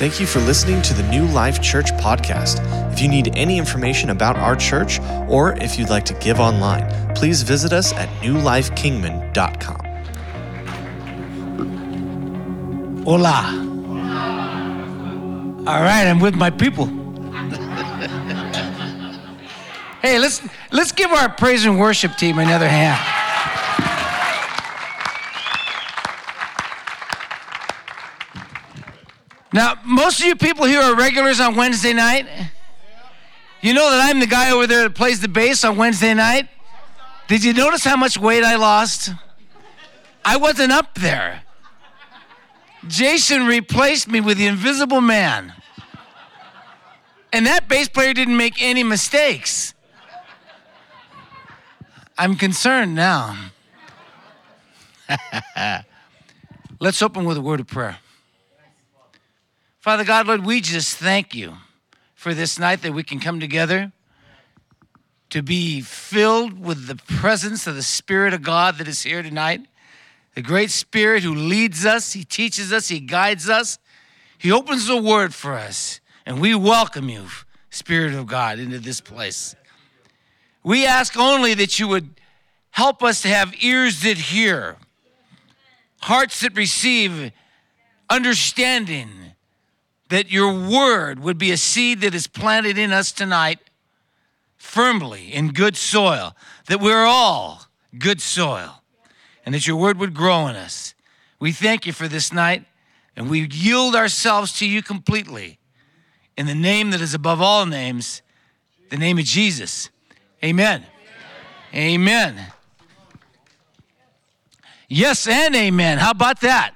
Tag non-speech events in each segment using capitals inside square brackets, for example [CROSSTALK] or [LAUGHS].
Thank you for listening to the New Life Church podcast. If you need any information about our church or if you'd like to give online, please visit us at newlifekingman.com. Hola. All right, I'm with my people. [LAUGHS] hey, let's let's give our praise and worship team another hand. Now, most of you people here are regulars on Wednesday night. You know that I'm the guy over there that plays the bass on Wednesday night. Did you notice how much weight I lost? I wasn't up there. Jason replaced me with the invisible man. And that bass player didn't make any mistakes. I'm concerned now. [LAUGHS] Let's open with a word of prayer. Father God, Lord, we just thank you for this night that we can come together to be filled with the presence of the Spirit of God that is here tonight. The great Spirit who leads us, He teaches us, He guides us, He opens the Word for us. And we welcome you, Spirit of God, into this place. We ask only that you would help us to have ears that hear, hearts that receive, understanding, that your word would be a seed that is planted in us tonight firmly in good soil, that we're all good soil, and that your word would grow in us. We thank you for this night, and we yield ourselves to you completely in the name that is above all names, the name of Jesus. Amen. Amen. amen. Yes, and amen. How about that?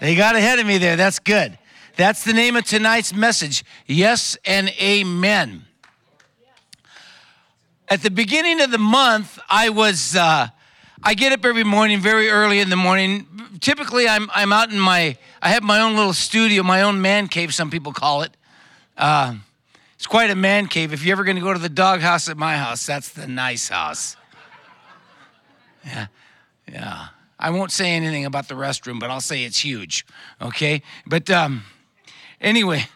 They got ahead of me there. That's good. That's the name of tonight's message. Yes and amen. At the beginning of the month, I was, uh, I get up every morning very early in the morning. Typically, I'm, I'm out in my, I have my own little studio, my own man cave, some people call it. Uh, it's quite a man cave. If you're ever going to go to the doghouse at my house, that's the nice house. Yeah, yeah. I won't say anything about the restroom, but I'll say it's huge. Okay, but um, anyway,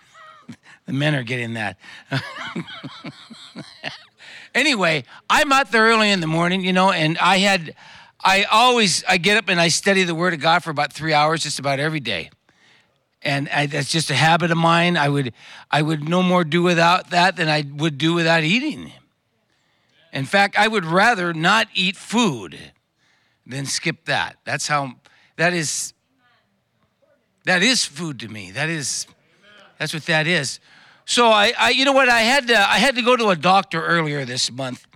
[LAUGHS] the men are getting that. [LAUGHS] anyway, I'm out there early in the morning, you know, and I had, I always, I get up and I study the Word of God for about three hours, just about every day and I, that's just a habit of mine. I would I would no more do without that than I would do without eating. In fact, I would rather not eat food than skip that. That's how that is that is food to me. That is that's what that is. So I, I you know what I had to I had to go to a doctor earlier this month,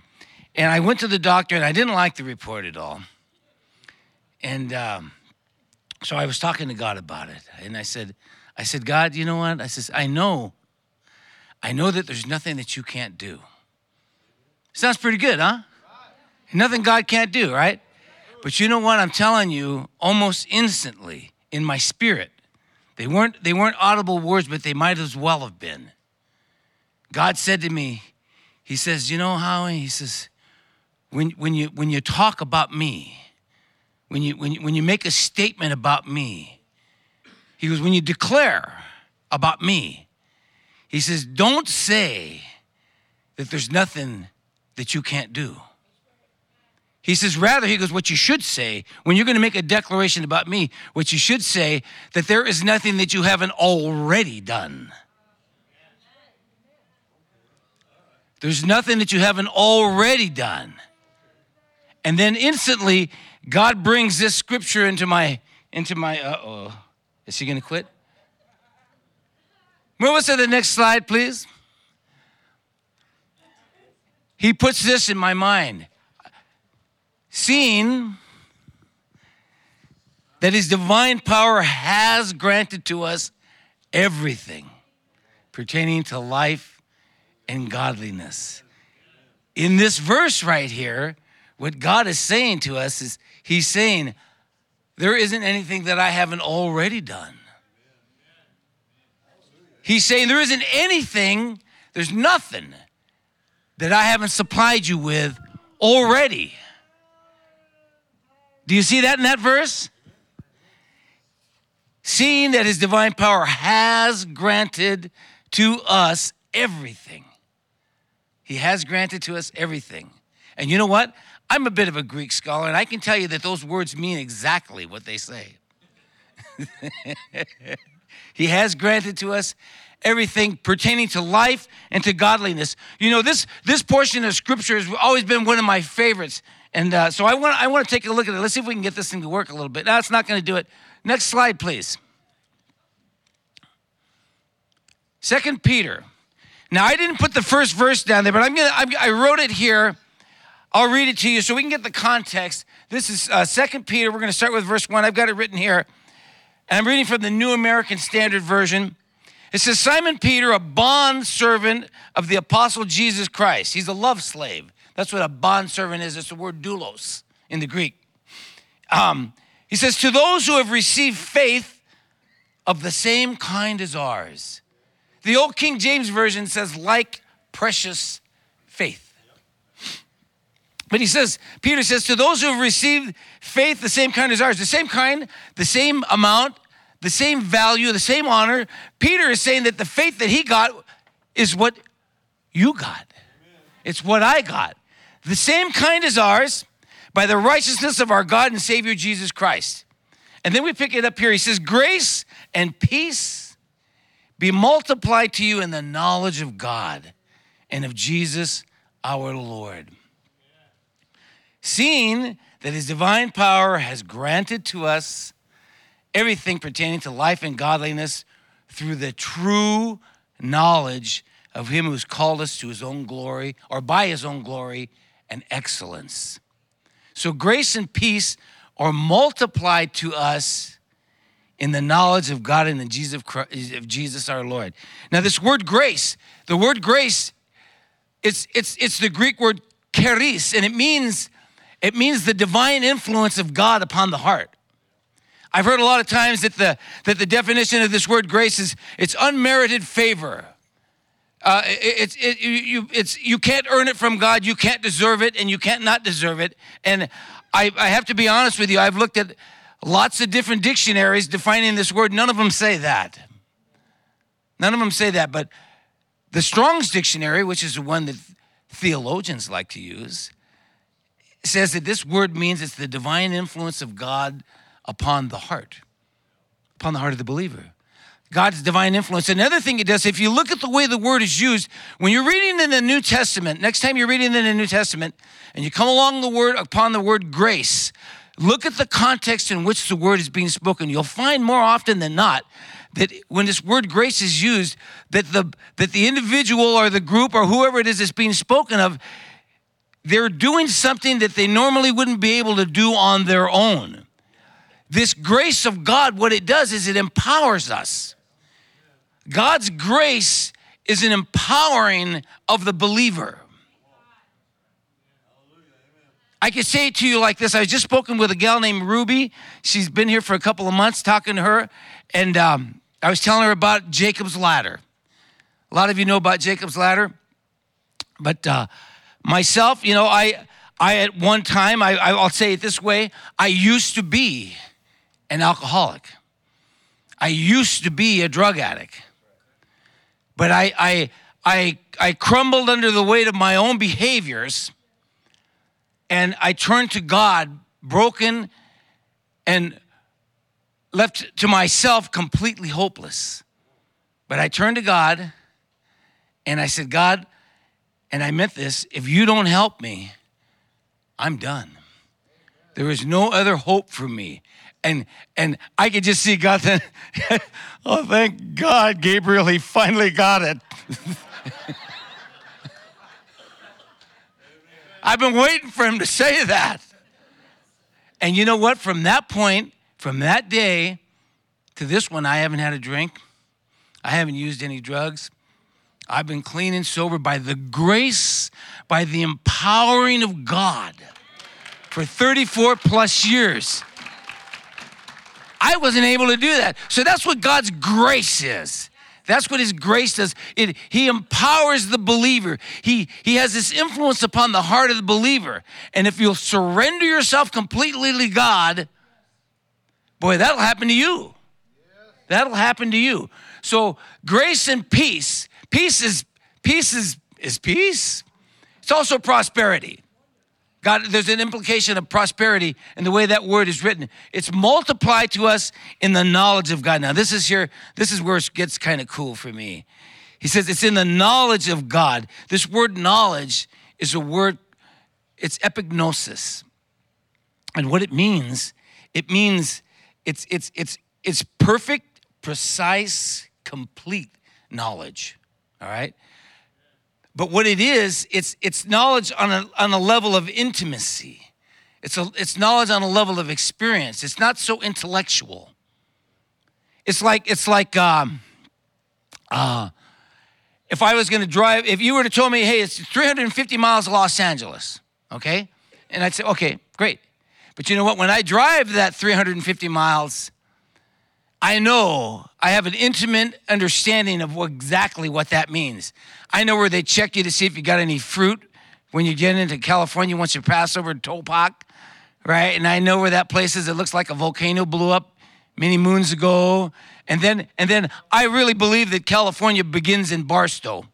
and I went to the doctor and I didn't like the report at all. And um, so I was talking to God about it, and I said, I said, God, you know what? I says, I know, I know that there's nothing that you can't do. Sounds pretty good, huh? Nothing God can't do, right? But you know what? I'm telling you, almost instantly in my spirit, they weren't they weren't audible words, but they might as well have been. God said to me, He says, you know, Howie, He says, when when you when you talk about me, when you, when you, when you make a statement about me, he goes, when you declare about me, he says, don't say that there's nothing that you can't do. He says, rather, he goes, what you should say, when you're going to make a declaration about me, what you should say, that there is nothing that you haven't already done. There's nothing that you haven't already done. And then instantly, God brings this scripture into my into my uh oh. Is he gonna quit? Move us to the next slide, please. He puts this in my mind. Seeing that his divine power has granted to us everything pertaining to life and godliness. In this verse right here, what God is saying to us is He's saying, There isn't anything that I haven't already done. He's saying, There isn't anything, there's nothing that I haven't supplied you with already. Do you see that in that verse? seeing that his divine power has granted to us everything. He has granted to us everything. And you know what? I'm a bit of a Greek scholar, and I can tell you that those words mean exactly what they say. [LAUGHS] he has granted to us everything pertaining to life and to godliness. You know, this, this portion of scripture has always been one of my favorites. And uh, so I want, I want to take a look at it. Let's see if we can get this thing to work a little bit. No, it's not going to do it. Next slide, please. Second Peter. Now, I didn't put the first verse down there, but I'm gonna, I'm, i wrote it here. I'll read it to you so we can get the context. This is uh, Second Peter. We're going to start with verse 1. I've got it written here. And I'm reading from the New American Standard Version. It says, Simon Peter, a bond servant of the apostle Jesus Christ. He's a love slave. That's what a bond servant is. It's the word doulos in the Greek. Um, he says, To those who have received faith of the same kind as ours. The old King James Version says, like precious faith. But he says, Peter says, to those who have received faith the same kind as ours, the same kind, the same amount, the same value, the same honor. Peter is saying that the faith that he got is what you got. It's what I got. The same kind as ours by the righteousness of our God and Savior Jesus Christ. And then we pick it up here. He says, Grace and peace be multiplied to you in the knowledge of God and of Jesus our Lord. Seeing that his divine power has granted to us everything pertaining to life and godliness through the true knowledge of him who's called us to his own glory or by his own glory and excellence. So grace and peace are multiplied to us in the knowledge of God and in Jesus, of Jesus our Lord. Now, this word grace, the word grace, it's, it's, it's the Greek word charis, and it means, it means the divine influence of God upon the heart. I've heard a lot of times that the, that the definition of this word grace is it's unmerited favor. Uh, it's, it, you, it's, you can't earn it from God, you can't deserve it, and you can't not deserve it. And I, I have to be honest with you, I've looked at lots of different dictionaries defining this word. None of them say that. None of them say that. But the Strong's Dictionary, which is the one that theologians like to use, says that this word means it's the divine influence of God upon the heart, upon the heart of the believer. God's divine influence. Another thing it does, if you look at the way the word is used, when you're reading in the New Testament, next time you're reading in the New Testament, and you come along the word upon the word grace, look at the context in which the word is being spoken. You'll find more often than not that when this word grace is used, that the that the individual or the group or whoever it is that's being spoken of, they're doing something that they normally wouldn't be able to do on their own. This grace of God, what it does is it empowers us. God's grace is an empowering of the believer. I could say it to you like this. I was just spoken with a gal named Ruby. She's been here for a couple of months talking to her. And um, I was telling her about Jacob's ladder. A lot of you know about Jacob's ladder. But uh, myself, you know, I, I at one time, I, I'll say it this way I used to be an alcoholic. I used to be a drug addict. But I, I, I, I crumbled under the weight of my own behaviors and I turned to God broken and left to myself completely hopeless. But I turned to God and I said, God, and I meant this, if you don't help me, I'm done. There is no other hope for me and and I could just see God then. [LAUGHS] oh, thank God, Gabriel, he finally got it. [LAUGHS] I've been waiting for him to say that. And you know what? From that point, from that day to this one, I haven't had a drink. I haven't used any drugs. I've been clean and sober by the grace, by the empowering of God for 34 plus years. I wasn't able to do that. So that's what God's grace is. That's what his grace does. It, he empowers the believer. He, he has this influence upon the heart of the believer. And if you'll surrender yourself completely to God, boy, that'll happen to you. That'll happen to you. So grace and peace. Peace is peace is is peace. It's also prosperity. God, there's an implication of prosperity in the way that word is written. It's multiplied to us in the knowledge of God. Now, this is here, this is where it gets kind of cool for me. He says it's in the knowledge of God. This word knowledge is a word, it's epignosis. And what it means, it means it's it's it's it's perfect, precise, complete knowledge. All right? But what it is, it's, it's knowledge on a, on a level of intimacy. It's, a, it's knowledge on a level of experience. It's not so intellectual. It's like, it's like um, uh, if I was going to drive, if you were to tell me, hey, it's 350 miles to Los Angeles, okay? And I'd say, okay, great. But you know what? When I drive that 350 miles, I know I have an intimate understanding of what, exactly what that means. I know where they check you to see if you got any fruit when you get into California once you pass over Topock, right? And I know where that place is. It looks like a volcano blew up many moons ago. And then, and then I really believe that California begins in Barstow.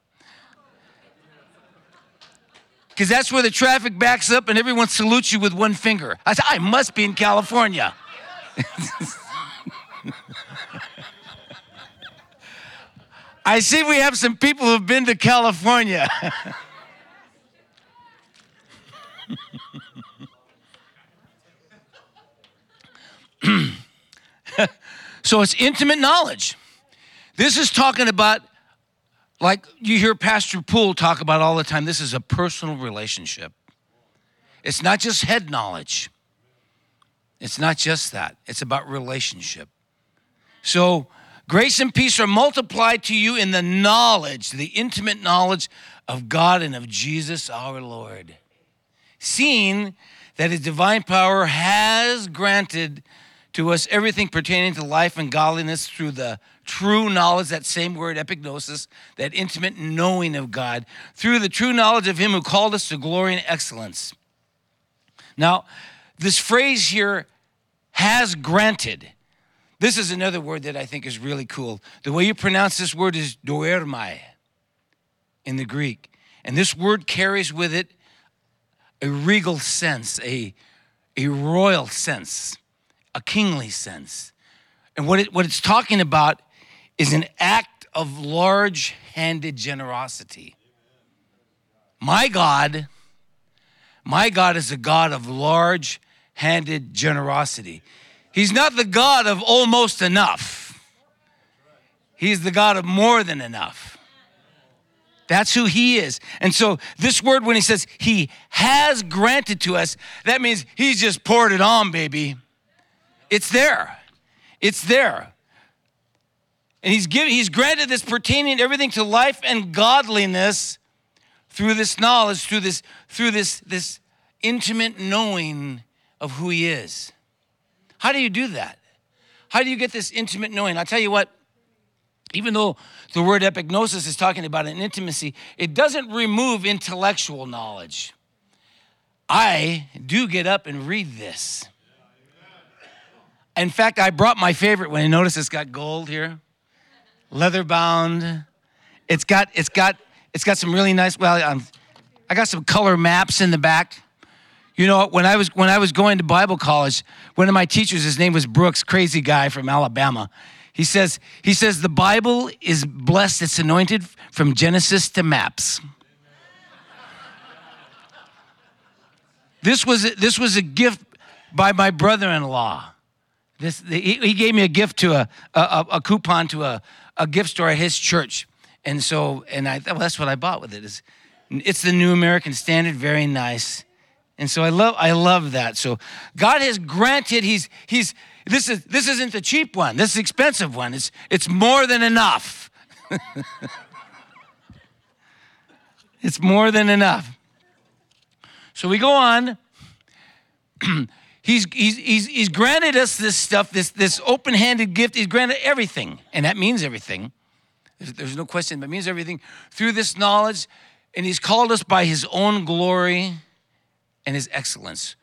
Because that's where the traffic backs up and everyone salutes you with one finger. I said, I must be in California. [LAUGHS] I see we have some people who've been to California. [LAUGHS] [CLEARS THROAT] so it's intimate knowledge. This is talking about, like you hear Pastor Poole talk about all the time, this is a personal relationship. It's not just head knowledge, it's not just that, it's about relationship. So, Grace and peace are multiplied to you in the knowledge, the intimate knowledge of God and of Jesus our Lord. Seeing that his divine power has granted to us everything pertaining to life and godliness through the true knowledge, that same word, epignosis, that intimate knowing of God, through the true knowledge of him who called us to glory and excellence. Now, this phrase here, has granted, this is another word that I think is really cool. The way you pronounce this word is doermai in the Greek. And this word carries with it a regal sense, a, a royal sense, a kingly sense. And what, it, what it's talking about is an act of large handed generosity. My God, my God is a God of large handed generosity. He's not the God of almost enough, He's the God of more than enough. That's who He is. And so, this word, when He says He has granted to us, that means He's just poured it on, baby. It's there. It's there. And he's given, he's granted this pertaining everything to life and godliness through this knowledge, through this, through this, this intimate knowing of who he is. How do you do that? How do you get this intimate knowing? I'll tell you what, even though the word epignosis is talking about an intimacy, it doesn't remove intellectual knowledge. I do get up and read this. In fact, I brought my favorite one. You notice it's got gold here, leather bound. It's got it's got it's got some really nice. Well, um, I got some color maps in the back. You know, when I was when I was going to Bible college, one of my teachers, his name was Brooks, crazy guy from Alabama. He says he says the Bible is blessed, it's anointed from Genesis to maps. This was this was a gift by my brother-in-law. This he, he gave me a gift to a a, a coupon to a, a gift store at his church, and so and I well, that's what I bought with it. Is it's the New American Standard, very nice. And so I love I love that. So God has granted he's he's this is this isn't the cheap one. This is expensive one. It's it's more than enough. [LAUGHS] it's more than enough. So we go on. [CLEARS THROAT] he's, he's, he's, he's granted us this stuff, this, this open handed gift. He's granted everything, and that means everything. There's, there's no question, but means everything through this knowledge. And he's called us by his own glory and his excellence.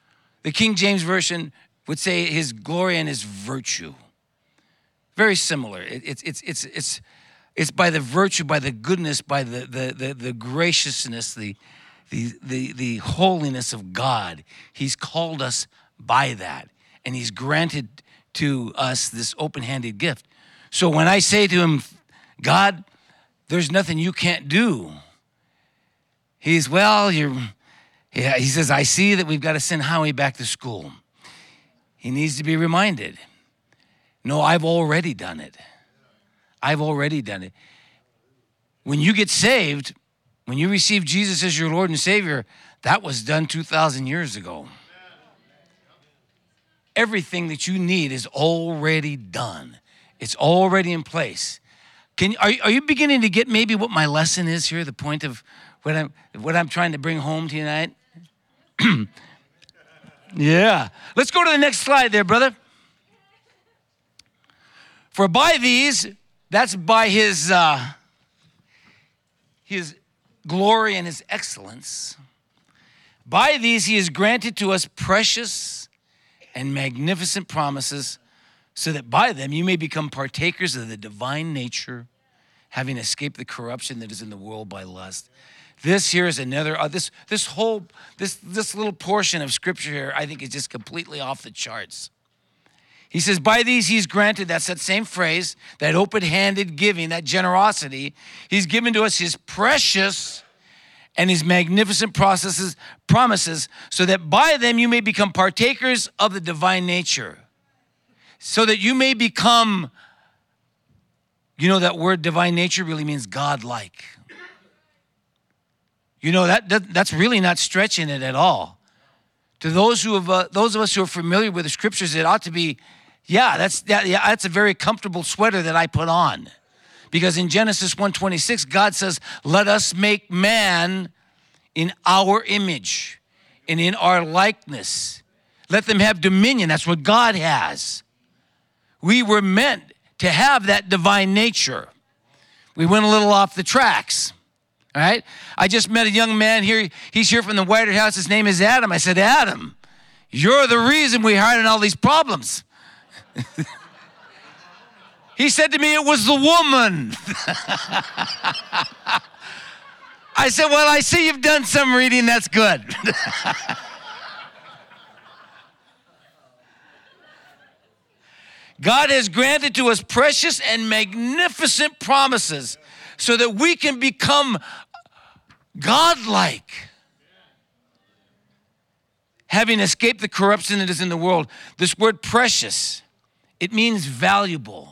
The King James Version would say his glory and his virtue. Very similar. It, it's, it's, it's, it's, it's by the virtue, by the goodness, by the, the, the, the graciousness, the, the, the, the holiness of God. He's called us by that, and He's granted to us this open handed gift. So when I say to Him, God, there's nothing you can't do, He's, well, you're, yeah, He says, I see that we've got to send Howie back to school. He needs to be reminded. No, I've already done it. I've already done it. When you get saved, when you receive Jesus as your Lord and Savior, that was done 2,000 years ago. Everything that you need is already done, it's already in place. Can, are, are you beginning to get maybe what my lesson is here, the point of what I'm, what I'm trying to bring home tonight? [CLEARS THROAT] yeah. Let's go to the next slide there, brother. For by these, that's by his, uh, his glory and his excellence. By these, he has granted to us precious and magnificent promises, so that by them you may become partakers of the divine nature, having escaped the corruption that is in the world by lust. This here is another. Uh, this this whole this this little portion of scripture here, I think, is just completely off the charts. He says, By these he's granted, that's that same phrase, that open handed giving, that generosity. He's given to us his precious and his magnificent processes, promises, so that by them you may become partakers of the divine nature. So that you may become, you know, that word divine nature really means God-like. You know, that, that that's really not stretching it at all. To those who have, uh, those of us who are familiar with the scriptures, it ought to be yeah, that's that, yeah, that's a very comfortable sweater that I put on. Because in Genesis 1:26 God says, "Let us make man in our image and in our likeness. Let them have dominion." That's what God has. We were meant to have that divine nature. We went a little off the tracks. All right? I just met a young man here. He's here from the White House. His name is Adam. I said, Adam, you're the reason we're having all these problems. [LAUGHS] he said to me, It was the woman. [LAUGHS] I said, Well, I see you've done some reading. That's good. [LAUGHS] God has granted to us precious and magnificent promises so that we can become godlike having escaped the corruption that is in the world. This word precious it means valuable,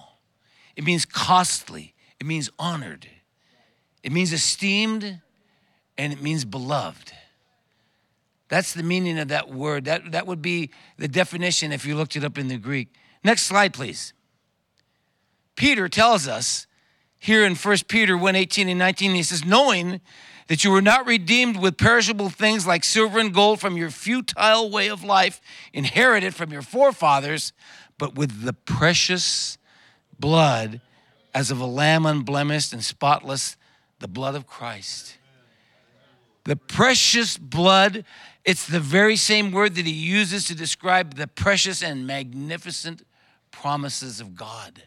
it means costly, it means honored, it means esteemed, and it means beloved. That's the meaning of that word. That, that would be the definition if you looked it up in the Greek. Next slide, please. Peter tells us here in 1 Peter 1 18 and 19, he says, Knowing that you were not redeemed with perishable things like silver and gold from your futile way of life, inherited from your forefathers, but with the precious blood as of a lamb unblemished and spotless, the blood of Christ. The precious blood, it's the very same word that he uses to describe the precious and magnificent promises of God.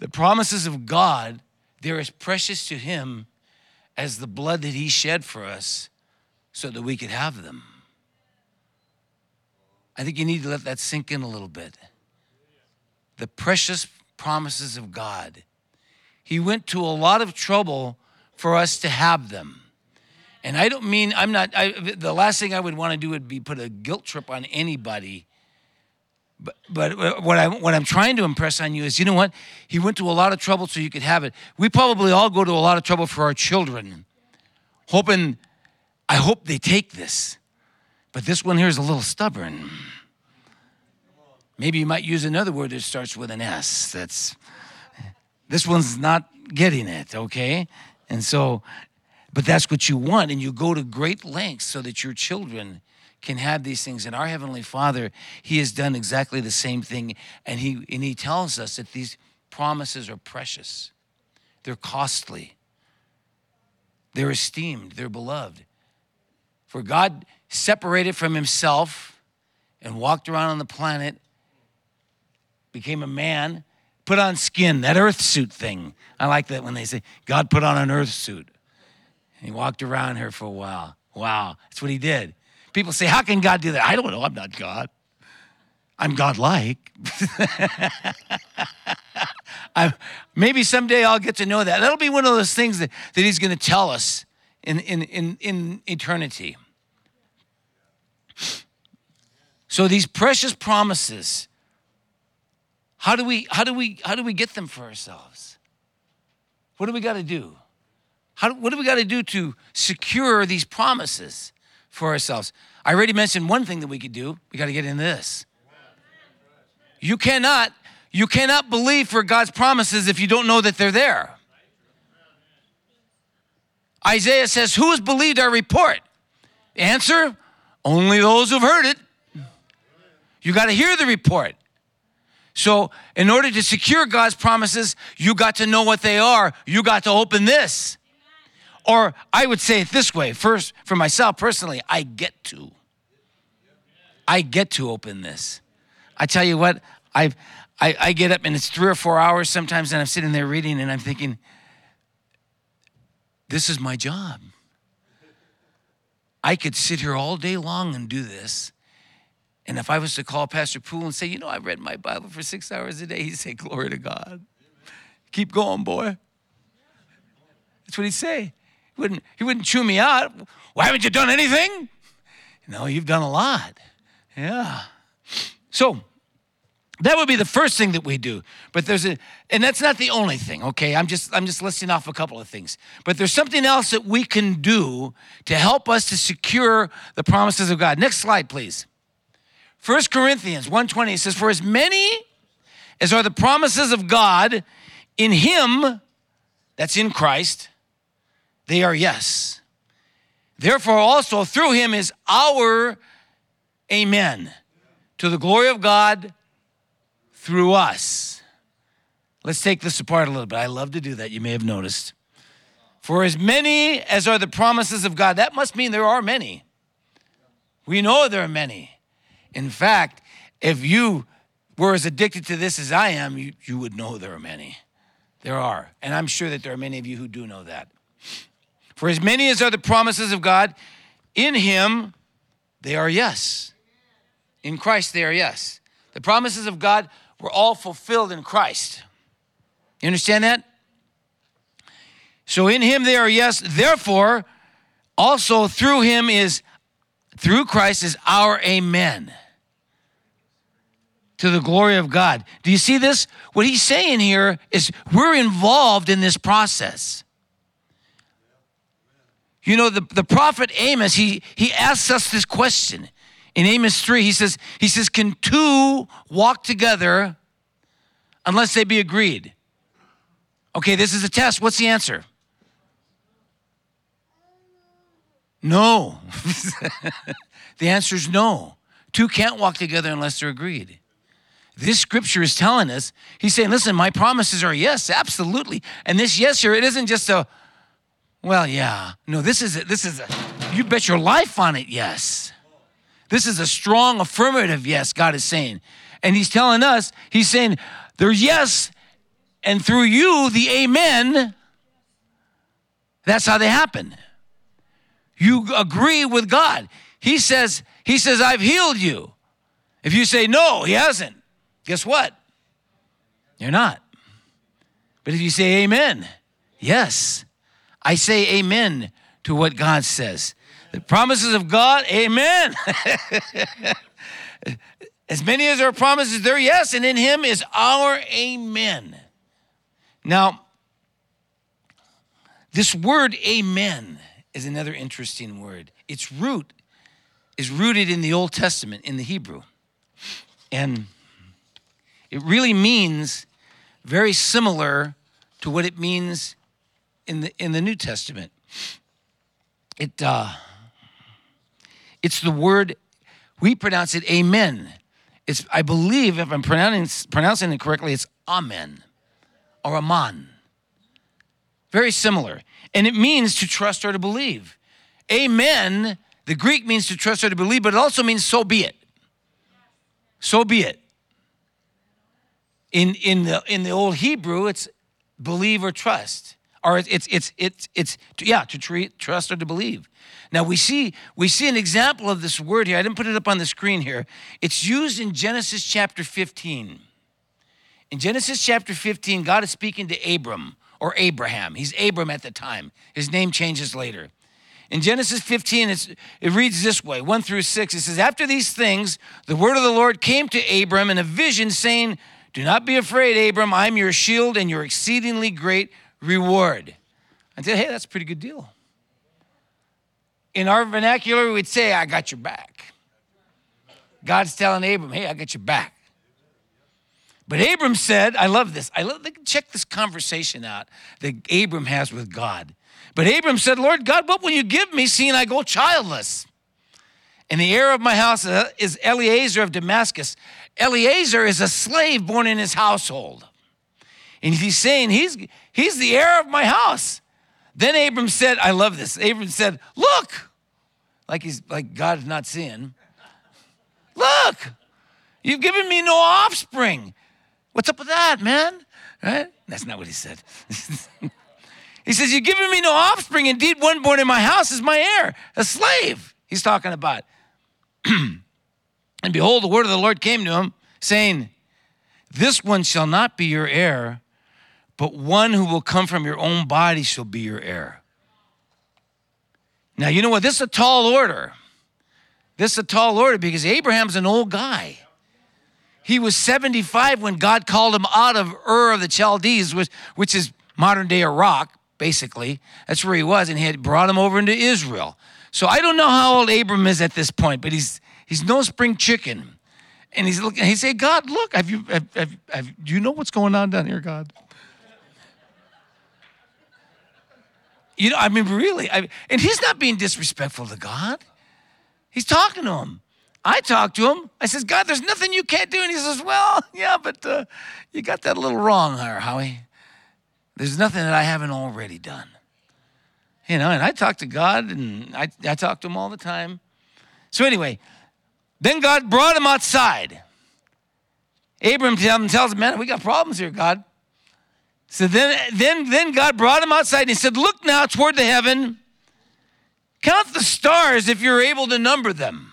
The promises of God, they're as precious to him as the blood that he shed for us so that we could have them. I think you need to let that sink in a little bit. The precious promises of God. He went to a lot of trouble for us to have them. And I don't mean, I'm not, I, the last thing I would want to do would be put a guilt trip on anybody. But, but uh, what, I, what I'm trying to impress on you is, you know what? He went to a lot of trouble so you could have it. We probably all go to a lot of trouble for our children, hoping, I hope they take this. But this one here is a little stubborn. Maybe you might use another word that starts with an S. That's this one's not getting it, okay? And so, but that's what you want, and you go to great lengths so that your children can have these things. And our Heavenly Father, He has done exactly the same thing, and He and He tells us that these promises are precious, they're costly, they're esteemed, they're beloved. For God separated from himself and walked around on the planet became a man, put on skin, that earth suit thing. I like that when they say, God put on an earth suit. And he walked around here for a while. Wow, that's what he did. People say, How can God do that? I don't know. I'm not God. I'm God like. [LAUGHS] maybe someday I'll get to know that. That'll be one of those things that, that he's going to tell us in, in, in, in eternity. So these precious promises, how do we how do we how do we get them for ourselves? What do we got to do? How, what do we got to do to secure these promises for ourselves? I already mentioned one thing that we could do. We got to get into this. You cannot you cannot believe for God's promises if you don't know that they're there. Isaiah says, Who has believed our report? Answer only those who've heard it. You got to hear the report. So, in order to secure God's promises, you got to know what they are. You got to open this. Or I would say it this way first, for myself personally, I get to. I get to open this. I tell you what, I've, I, I get up and it's three or four hours sometimes, and I'm sitting there reading and I'm thinking, this is my job. I could sit here all day long and do this. And if I was to call Pastor Poole and say, you know, I read my Bible for six hours a day, he'd say, Glory to God. Keep going, boy. That's what he'd say. He wouldn't, he wouldn't chew me out. Why haven't you done anything? No, you've done a lot. Yeah. So that would be the first thing that we do. But there's a, and that's not the only thing, okay? I'm just, I'm just listing off a couple of things. But there's something else that we can do to help us to secure the promises of God. Next slide, please. 1 Corinthians 1:20 says, For as many as are the promises of God in him, that's in Christ, they are yes. Therefore, also through him is our amen to the glory of God through us. Let's take this apart a little bit. I love to do that. You may have noticed. For as many as are the promises of God, that must mean there are many. We know there are many. In fact, if you were as addicted to this as I am, you, you would know there are many. There are. And I'm sure that there are many of you who do know that. For as many as are the promises of God, in Him they are yes. In Christ they are yes. The promises of God were all fulfilled in Christ. You understand that? So in him they are yes, therefore also through him is through Christ is our amen. To the glory of God. Do you see this? What he's saying here is we're involved in this process. You know, the, the prophet Amos, he, he asks us this question. In Amos 3, he says, he says, Can two walk together unless they be agreed? Okay, this is a test. What's the answer? No. [LAUGHS] the answer is no. Two can't walk together unless they're agreed. This scripture is telling us, he's saying, listen, my promises are yes, absolutely. And this yes here, it isn't just a, well, yeah. No, this is a, this is a, you bet your life on it, yes. This is a strong affirmative yes, God is saying. And He's telling us, He's saying, there's yes, and through you, the amen, that's how they happen. You agree with God. He says, He says, I've healed you. If you say, no, He hasn't, guess what? You're not. But if you say amen, yes, I say amen to what God says. The promises of God, amen. [LAUGHS] as many as are promises, they're yes, and in Him is our amen. Now, this word amen is another interesting word. Its root is rooted in the Old Testament, in the Hebrew. And it really means very similar to what it means in the, in the New Testament. It, uh, it's the word, we pronounce it amen. It's, I believe, if I'm pronouncing, pronouncing it correctly, it's amen or aman. Very similar. And it means to trust or to believe. Amen, the Greek means to trust or to believe, but it also means so be it. So be it. In, in, the, in the old Hebrew, it's believe or trust. Or it's, it's, it's, it's, yeah, to treat, trust or to believe. Now we see, we see an example of this word here. I didn't put it up on the screen here. It's used in Genesis chapter 15. In Genesis chapter 15, God is speaking to Abram or Abraham. He's Abram at the time. His name changes later. In Genesis 15, it reads this way 1 through 6. It says, After these things, the word of the Lord came to Abram in a vision, saying, Do not be afraid, Abram. I'm your shield and your exceedingly great reward. I said, Hey, that's a pretty good deal. In our vernacular, we'd say, I got your back. God's telling Abram, Hey, I got your back. But Abram said, I love this. I love, check this conversation out that Abram has with God. But Abram said, Lord God, what will you give me seeing I go childless? And the heir of my house uh, is Eliezer of Damascus. Eliezer is a slave born in his household. And he's saying, he's, he's the heir of my house. Then Abram said, I love this. Abram said, Look, like he's like God's not seeing. Look, you've given me no offspring. What's up with that, man? Right? That's not what he said. [LAUGHS] he says, You've given me no offspring. Indeed, one born in my house is my heir, a slave. He's talking about. [CLEARS THROAT] and behold, the word of the Lord came to him, saying, This one shall not be your heir, but one who will come from your own body shall be your heir. Now, you know what? This is a tall order. This is a tall order because Abraham's an old guy. He was 75 when God called him out of Ur of the Chaldees, which, which is modern day Iraq, basically. That's where he was, and he had brought him over into Israel. So I don't know how old Abram is at this point, but he's he's no spring chicken. And he's looking, he said, God, look, have you have, have, have, do you know what's going on down here, God? You know, I mean, really. I, and he's not being disrespectful to God. He's talking to him. I talked to him. I says, God, there's nothing you can't do. And he says, Well, [LAUGHS] yeah, but uh, you got that a little wrong there, Howie. There's nothing that I haven't already done. You know, and I talk to God and I, I talk to him all the time. So, anyway, then God brought him outside. Abram tells him, Man, we got problems here, God. So then, then, then God brought him outside and he said, Look now toward the heaven, count the stars if you're able to number them.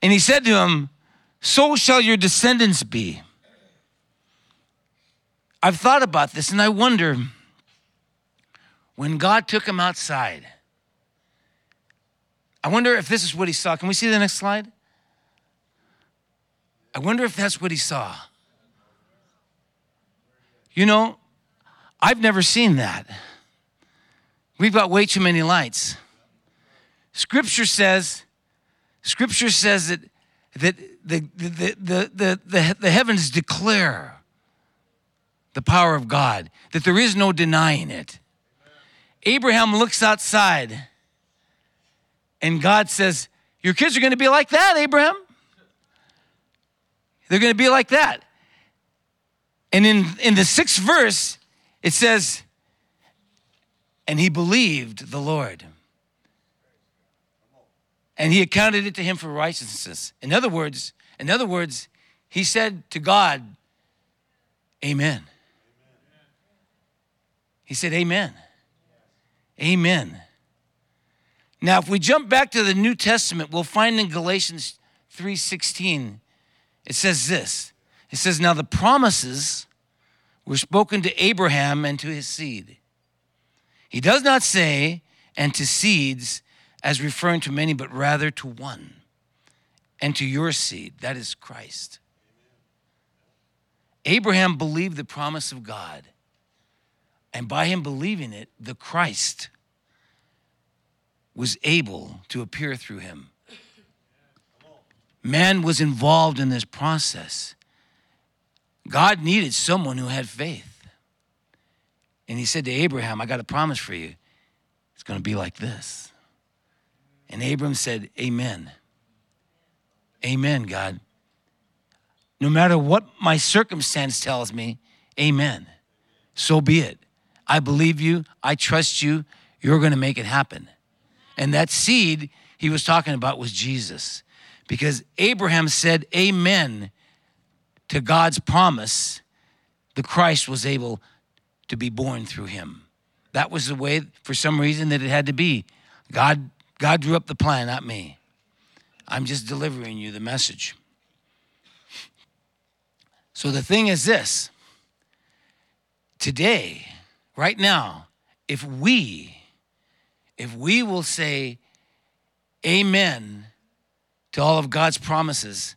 And he said to him, So shall your descendants be. I've thought about this and I wonder when God took him outside, I wonder if this is what he saw. Can we see the next slide? I wonder if that's what he saw. You know, I've never seen that. We've got way too many lights. Scripture says, Scripture says that, that the, the, the, the, the, the heavens declare the power of God, that there is no denying it. Abraham looks outside and God says, Your kids are going to be like that, Abraham. They're going to be like that. And in, in the sixth verse, it says, and he believed the Lord. And he accounted it to him for righteousness. In other words, in other words, he said to God, Amen. He said, Amen. Amen. Now, if we jump back to the New Testament, we'll find in Galatians 3:16, it says this. It says, Now the promises were spoken to Abraham and to his seed. He does not say, and to seeds as referring to many, but rather to one, and to your seed, that is Christ. Abraham believed the promise of God, and by him believing it, the Christ was able to appear through him. Man was involved in this process. God needed someone who had faith. And he said to Abraham, I got a promise for you. It's going to be like this. And Abram said, Amen. Amen, God. No matter what my circumstance tells me, amen. So be it. I believe you. I trust you. You're going to make it happen. And that seed he was talking about was Jesus. Because Abraham said amen to God's promise, the Christ was able to be born through him. That was the way, for some reason, that it had to be. God, God drew up the plan, not me. I'm just delivering you the message. So the thing is this today, right now, if we, if we will say amen to all of God's promises,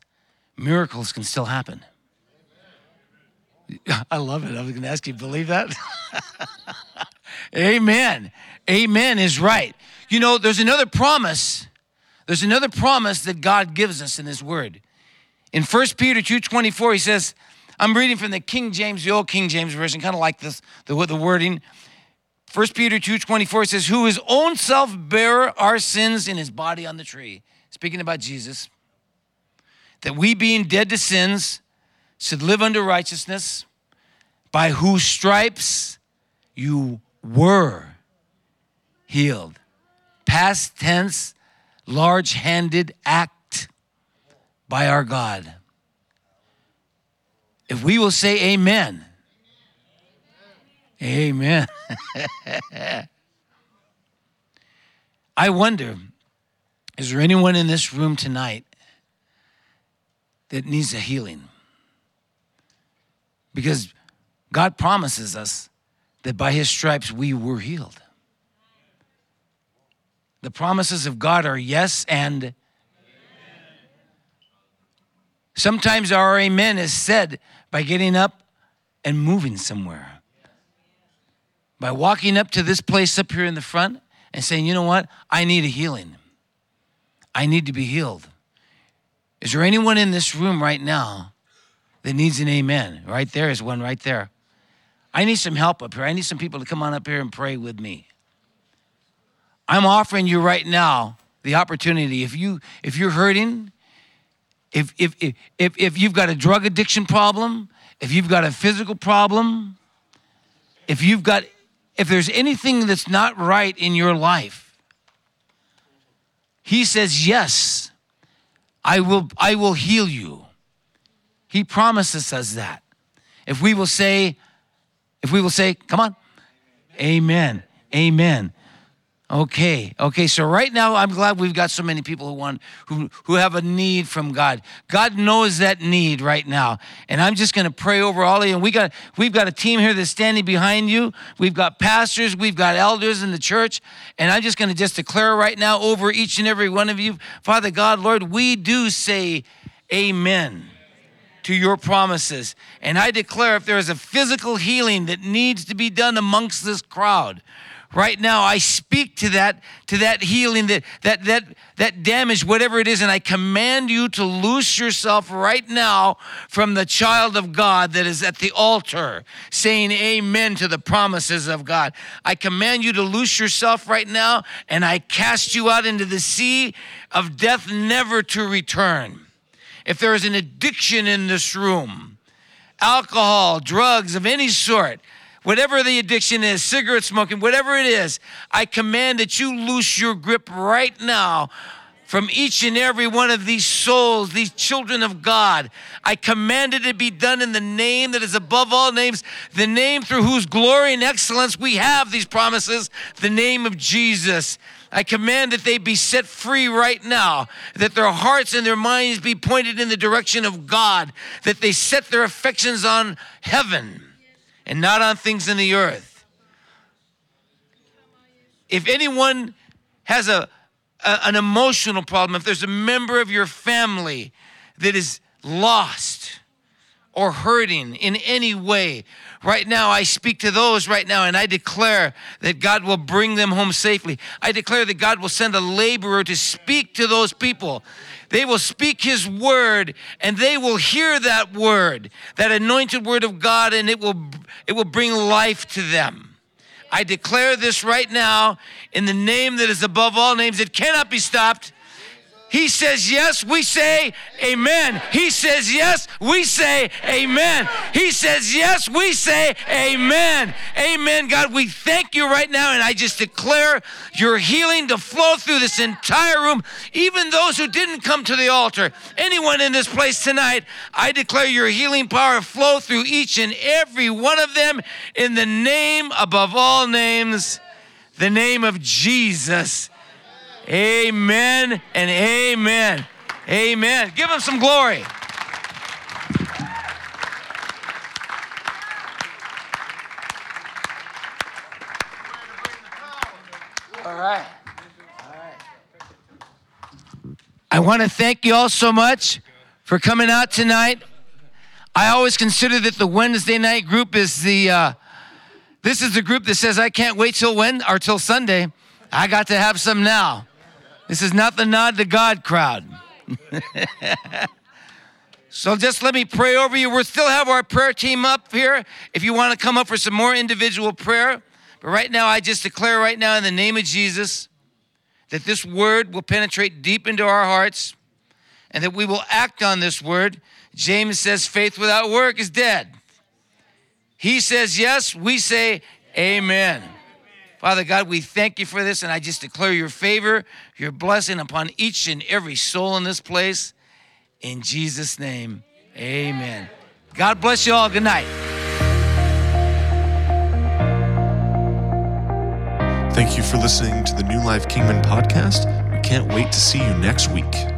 miracles can still happen. [LAUGHS] I love it. I was going to ask you, believe that? [LAUGHS] Amen. Amen is right. You know, there's another promise. There's another promise that God gives us in His Word. In 1 Peter 2.24, he says, I'm reading from the King James, the old King James Version, kind of like this, the, the wording. 1 Peter 2.24 says, who his own self bare our sins in his body on the tree. Speaking about Jesus. That we being dead to sins should live under righteousness, by whose stripes you were healed. Past tense, large handed act by our God. If we will say amen, amen. [LAUGHS] I wonder is there anyone in this room tonight that needs a healing? Because God promises us that by his stripes we were healed. The promises of God are yes and amen. sometimes our amen is said by getting up and moving somewhere. By walking up to this place up here in the front and saying, you know what? I need a healing. I need to be healed. Is there anyone in this room right now that needs an amen. Right there is one right there. I need some help up here. I need some people to come on up here and pray with me. I'm offering you right now the opportunity. If you if you're hurting, if if if if, if you've got a drug addiction problem, if you've got a physical problem, if you've got if there's anything that's not right in your life, he says, "Yes, I will I will heal you." He promises us that. If we will say, if we will say, come on, amen, amen. Okay, okay. So right now, I'm glad we've got so many people who want who who have a need from God. God knows that need right now, and I'm just going to pray over all of you. And we got we've got a team here that's standing behind you. We've got pastors, we've got elders in the church, and I'm just going to just declare right now over each and every one of you, Father God, Lord, we do say, Amen to your promises. And I declare if there is a physical healing that needs to be done amongst this crowd, right now i speak to that to that healing that that that that damage whatever it is and i command you to loose yourself right now from the child of god that is at the altar saying amen to the promises of god i command you to loose yourself right now and i cast you out into the sea of death never to return if there is an addiction in this room, alcohol, drugs of any sort, whatever the addiction is, cigarette smoking, whatever it is, I command that you loose your grip right now from each and every one of these souls, these children of God. I command it to be done in the name that is above all names, the name through whose glory and excellence we have these promises, the name of Jesus. I command that they be set free right now, that their hearts and their minds be pointed in the direction of God, that they set their affections on heaven and not on things in the earth. If anyone has a, a, an emotional problem, if there's a member of your family that is lost or hurting in any way, Right now, I speak to those right now and I declare that God will bring them home safely. I declare that God will send a laborer to speak to those people. They will speak his word and they will hear that word, that anointed word of God, and it will, it will bring life to them. I declare this right now in the name that is above all names. It cannot be stopped. He says yes, we say amen. He says yes, we say amen. He says yes, we say amen. Amen. God, we thank you right now, and I just declare your healing to flow through this entire room, even those who didn't come to the altar. Anyone in this place tonight, I declare your healing power flow through each and every one of them in the name above all names, the name of Jesus. Amen and amen. Amen. Give him some glory. All right. All right. I want to thank you all so much for coming out tonight. I always consider that the Wednesday night group is the uh, this is the group that says I can't wait till when or till Sunday. I got to have some now. This is not the nod to God crowd. [LAUGHS] so just let me pray over you. We'll still have our prayer team up here if you want to come up for some more individual prayer. But right now, I just declare right now in the name of Jesus that this word will penetrate deep into our hearts and that we will act on this word. James says faith without work is dead. He says yes, we say amen. Father God, we thank you for this, and I just declare your favor, your blessing upon each and every soul in this place. In Jesus' name, amen. God bless you all. Good night. Thank you for listening to the New Life Kingman podcast. We can't wait to see you next week.